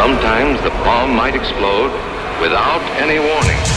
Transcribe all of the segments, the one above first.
Sometimes the bomb might explode without any warning.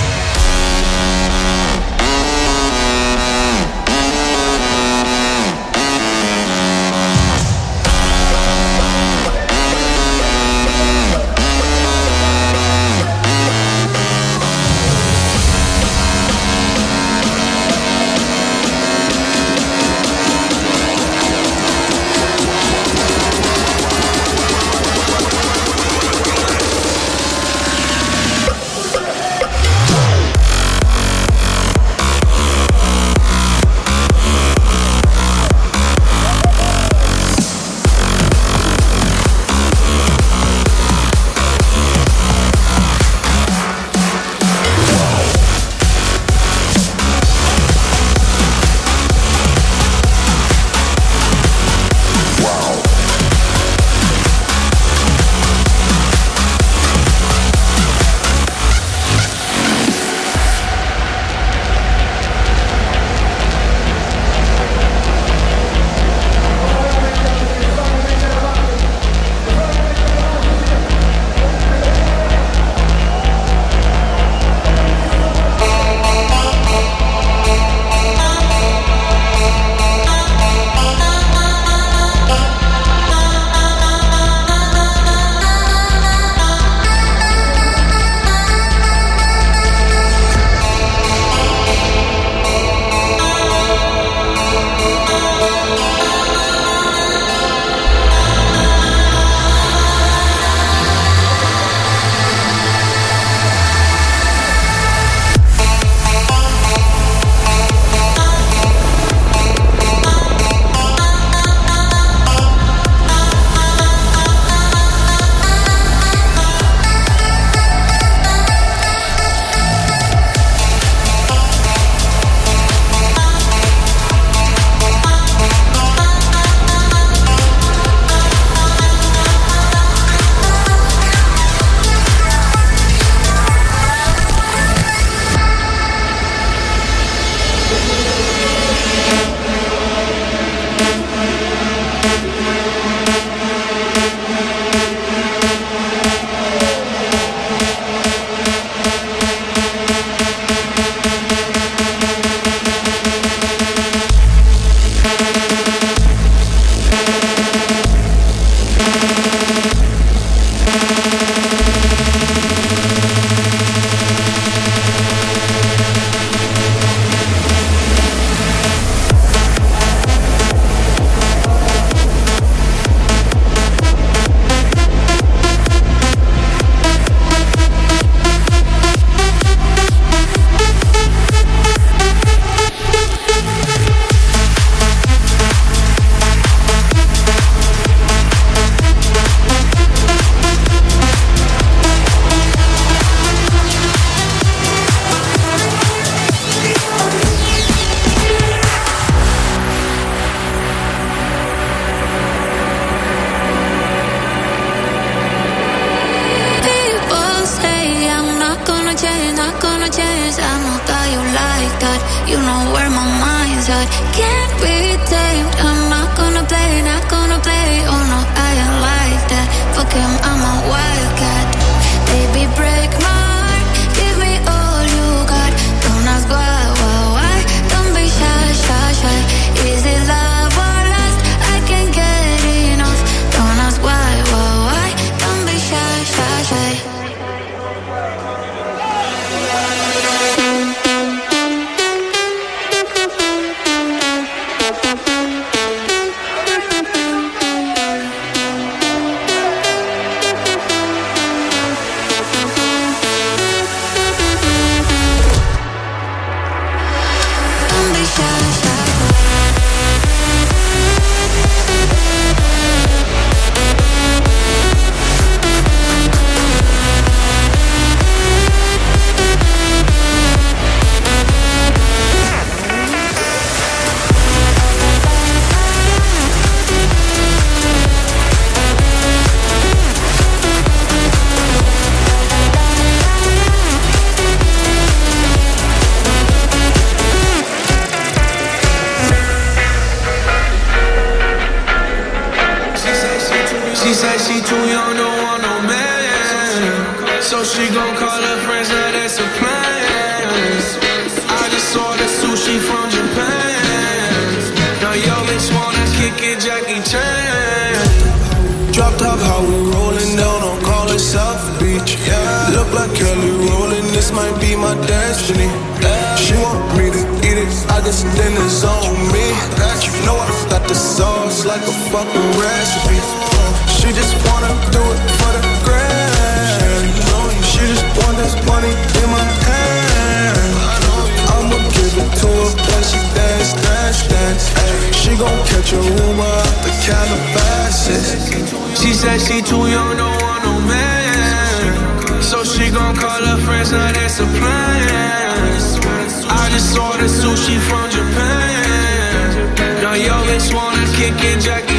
Kick it, Jackie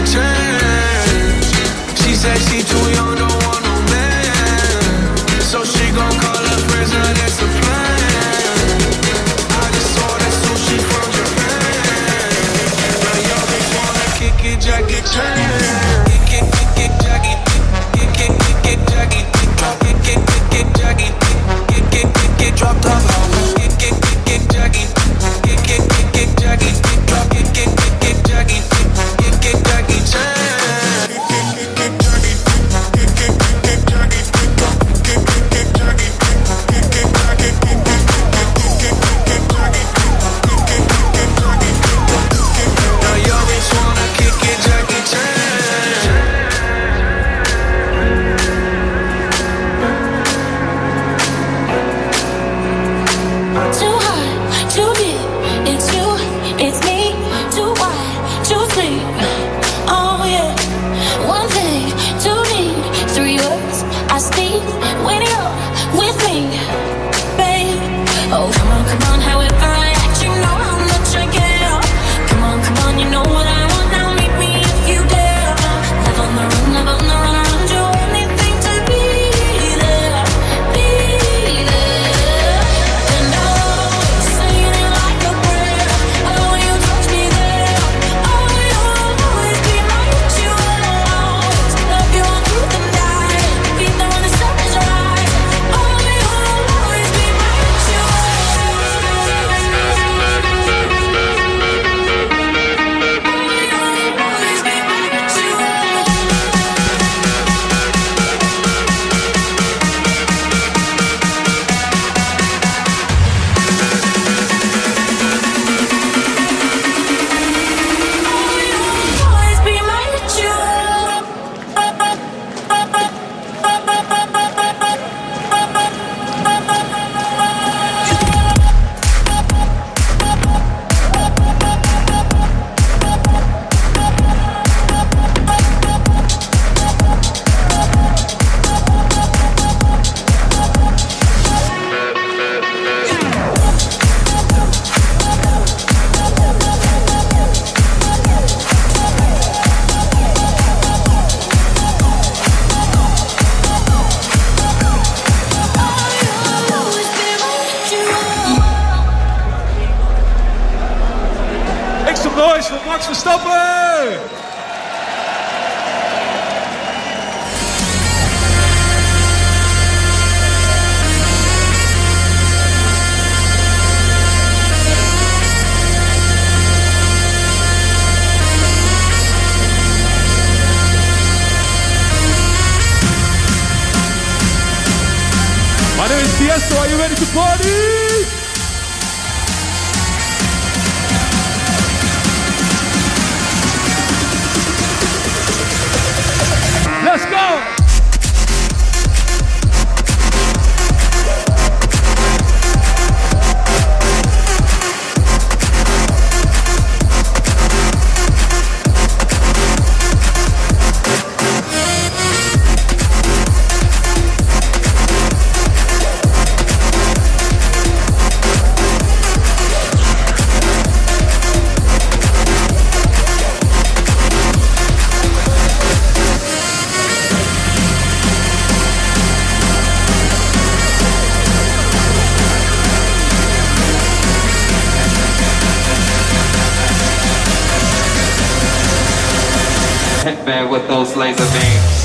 with those laser beams.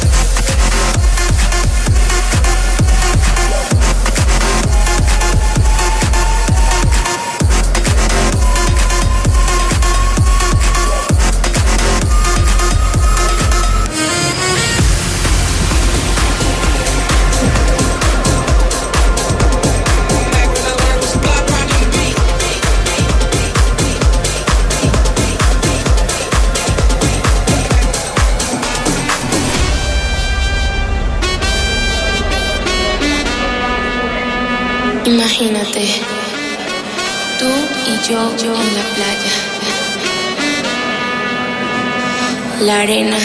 Arena,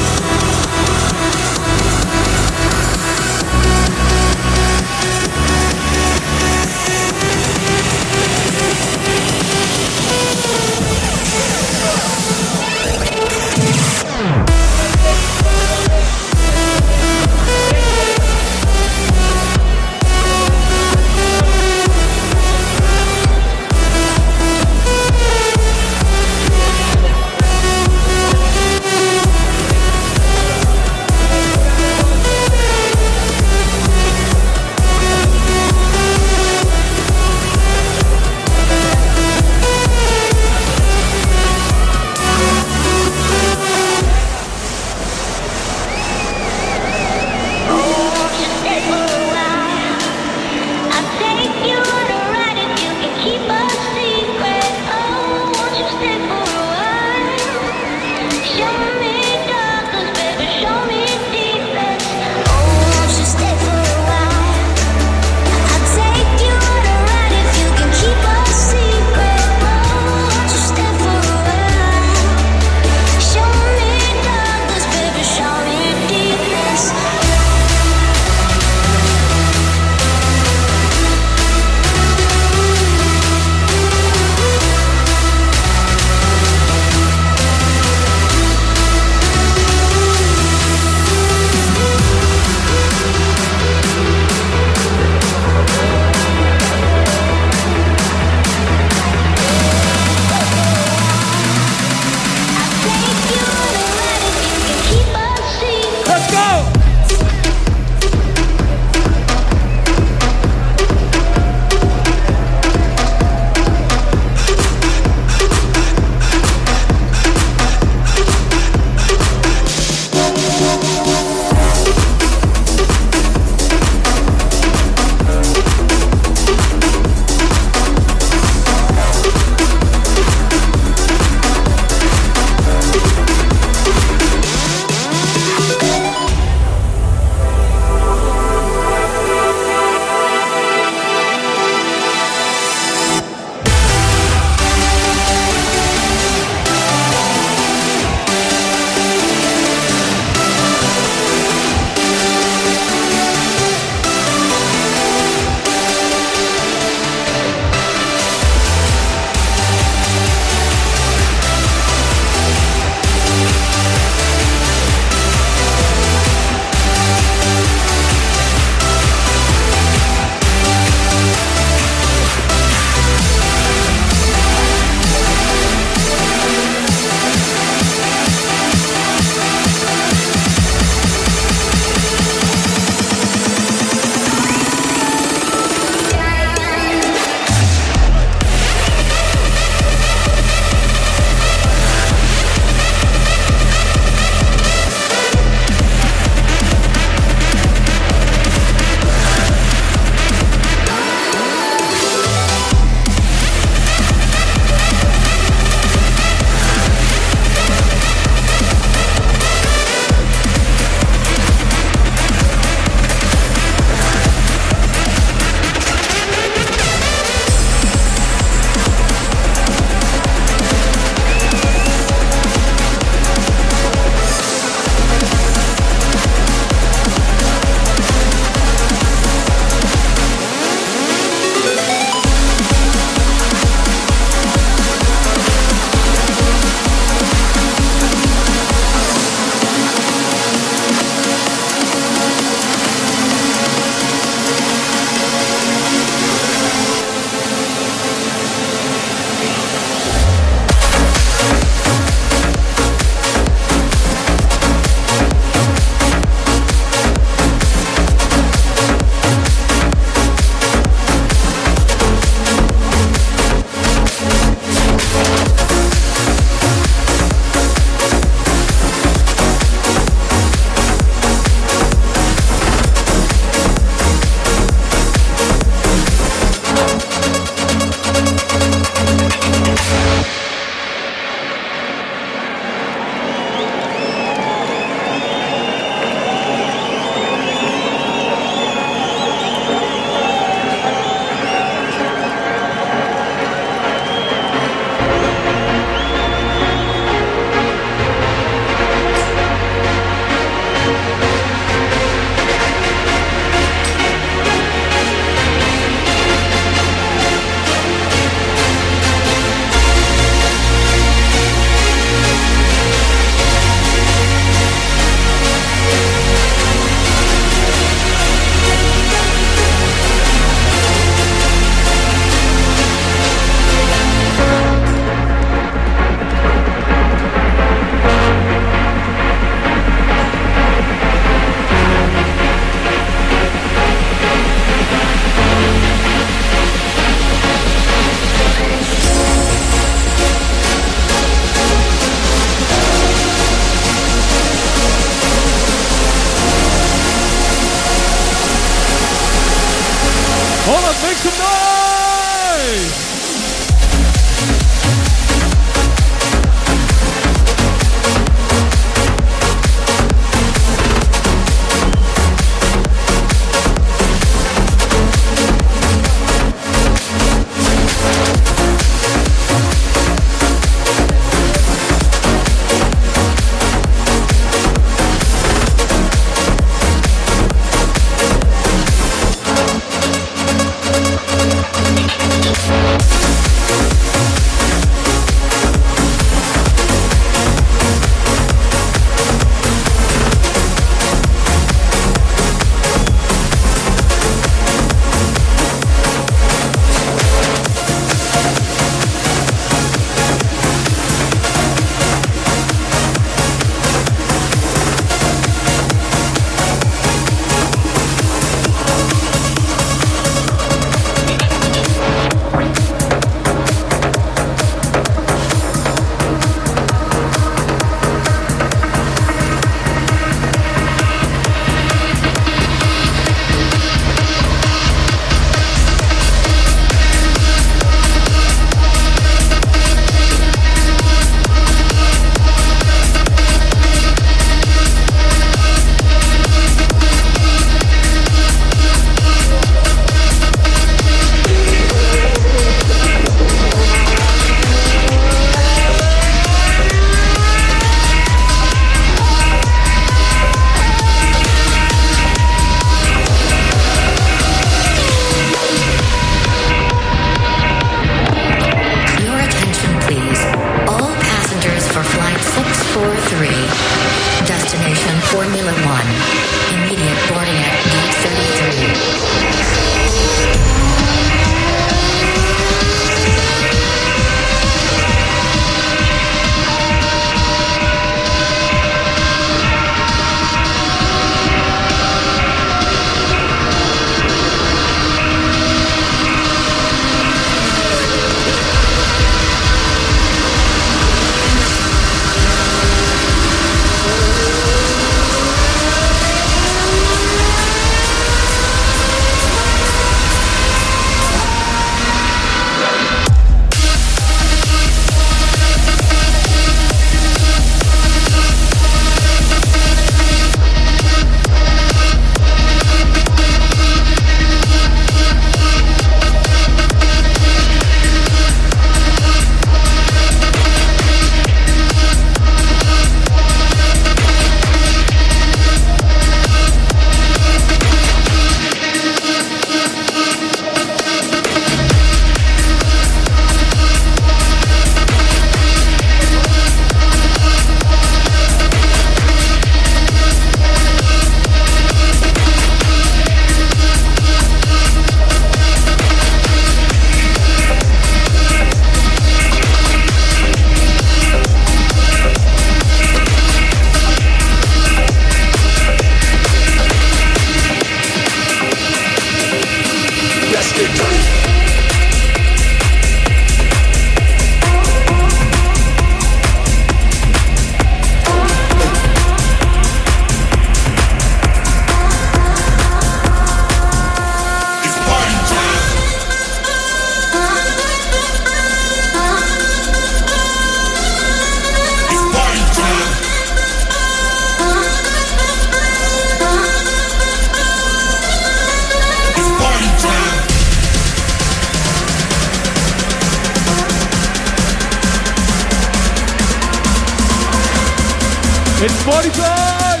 It's time!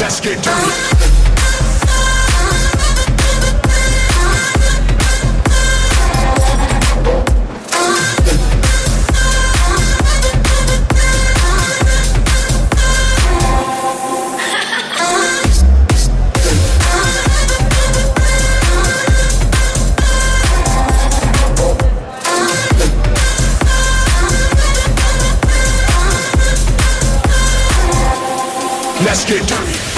Let's get dirty. Let's get dirty.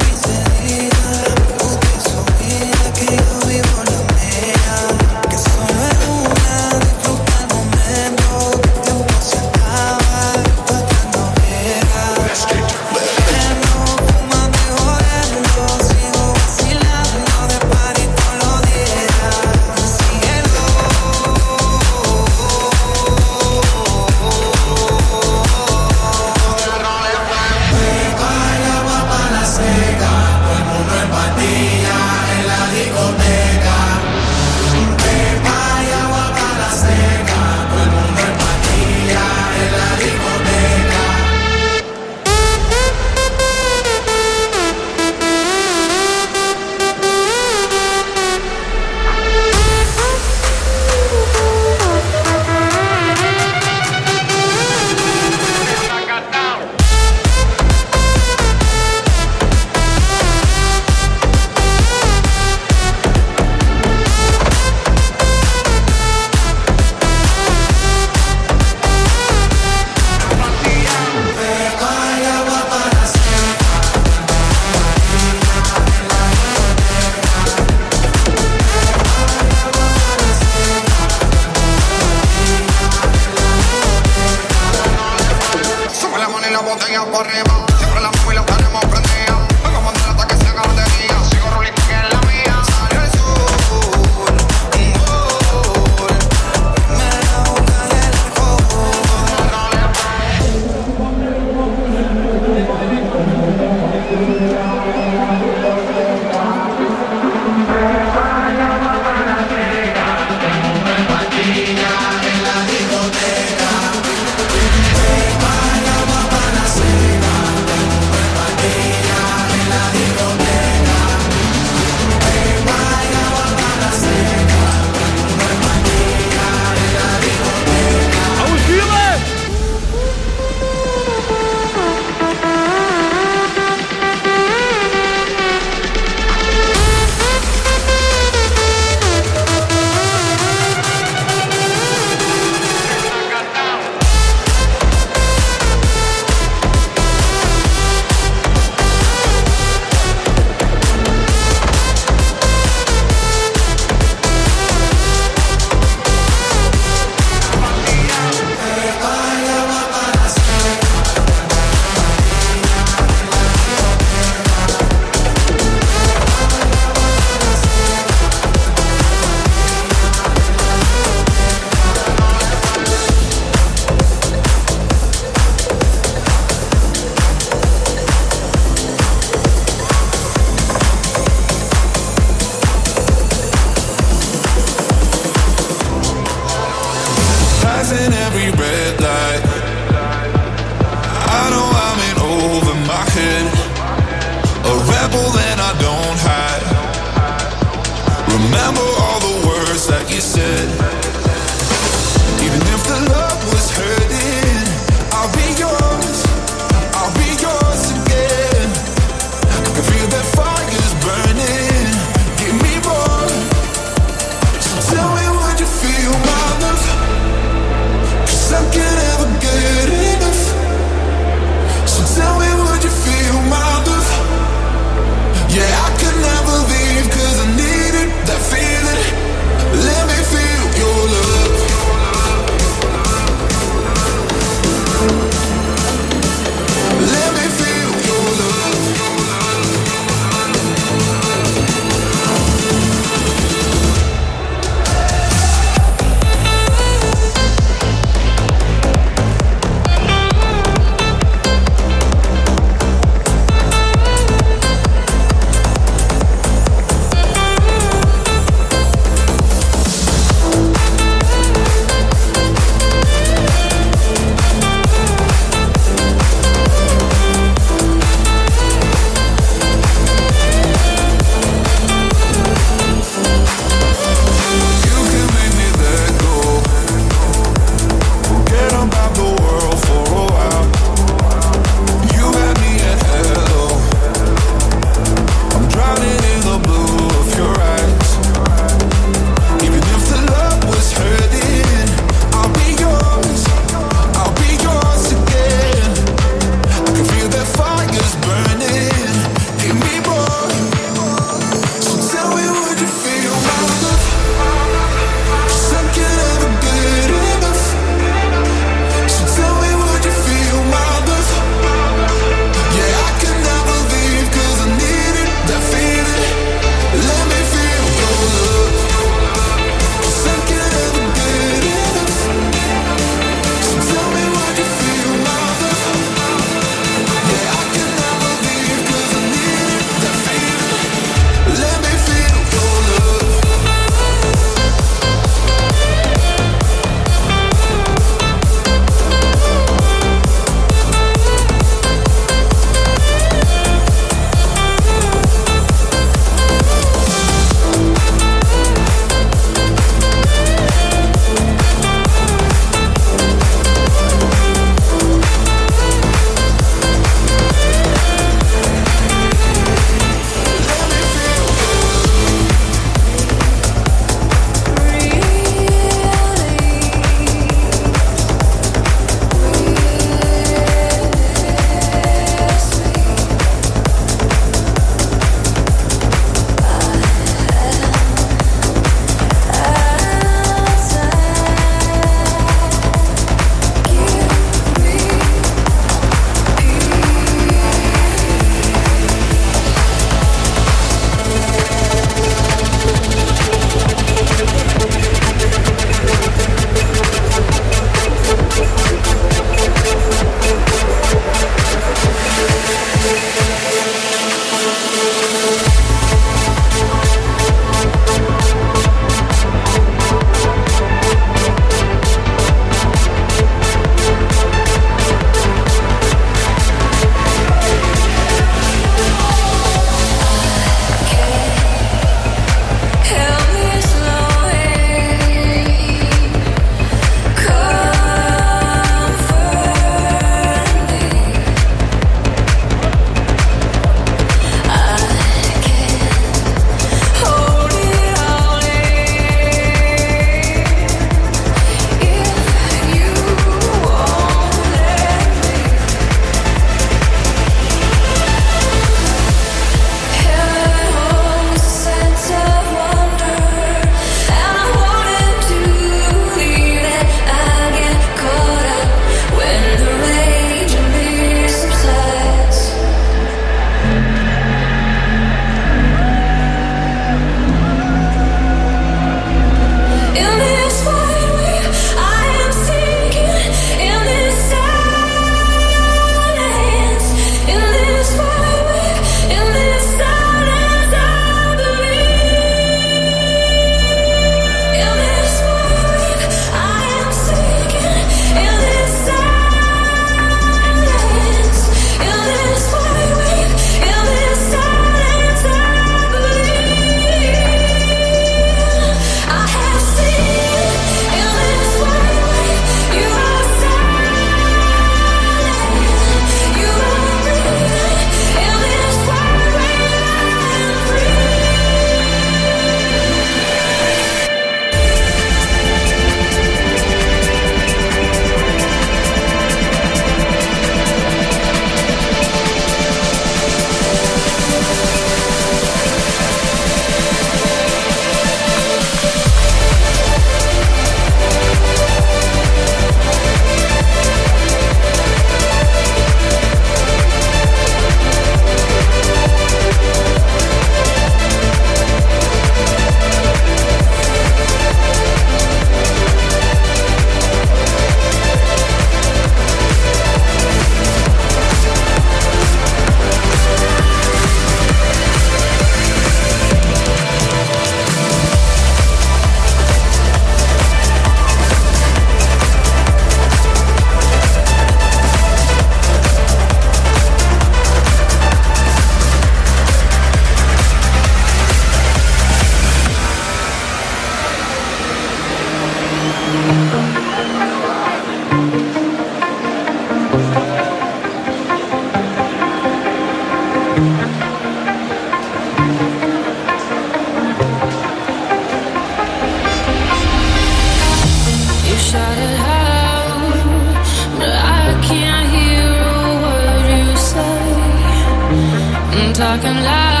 Talking loud,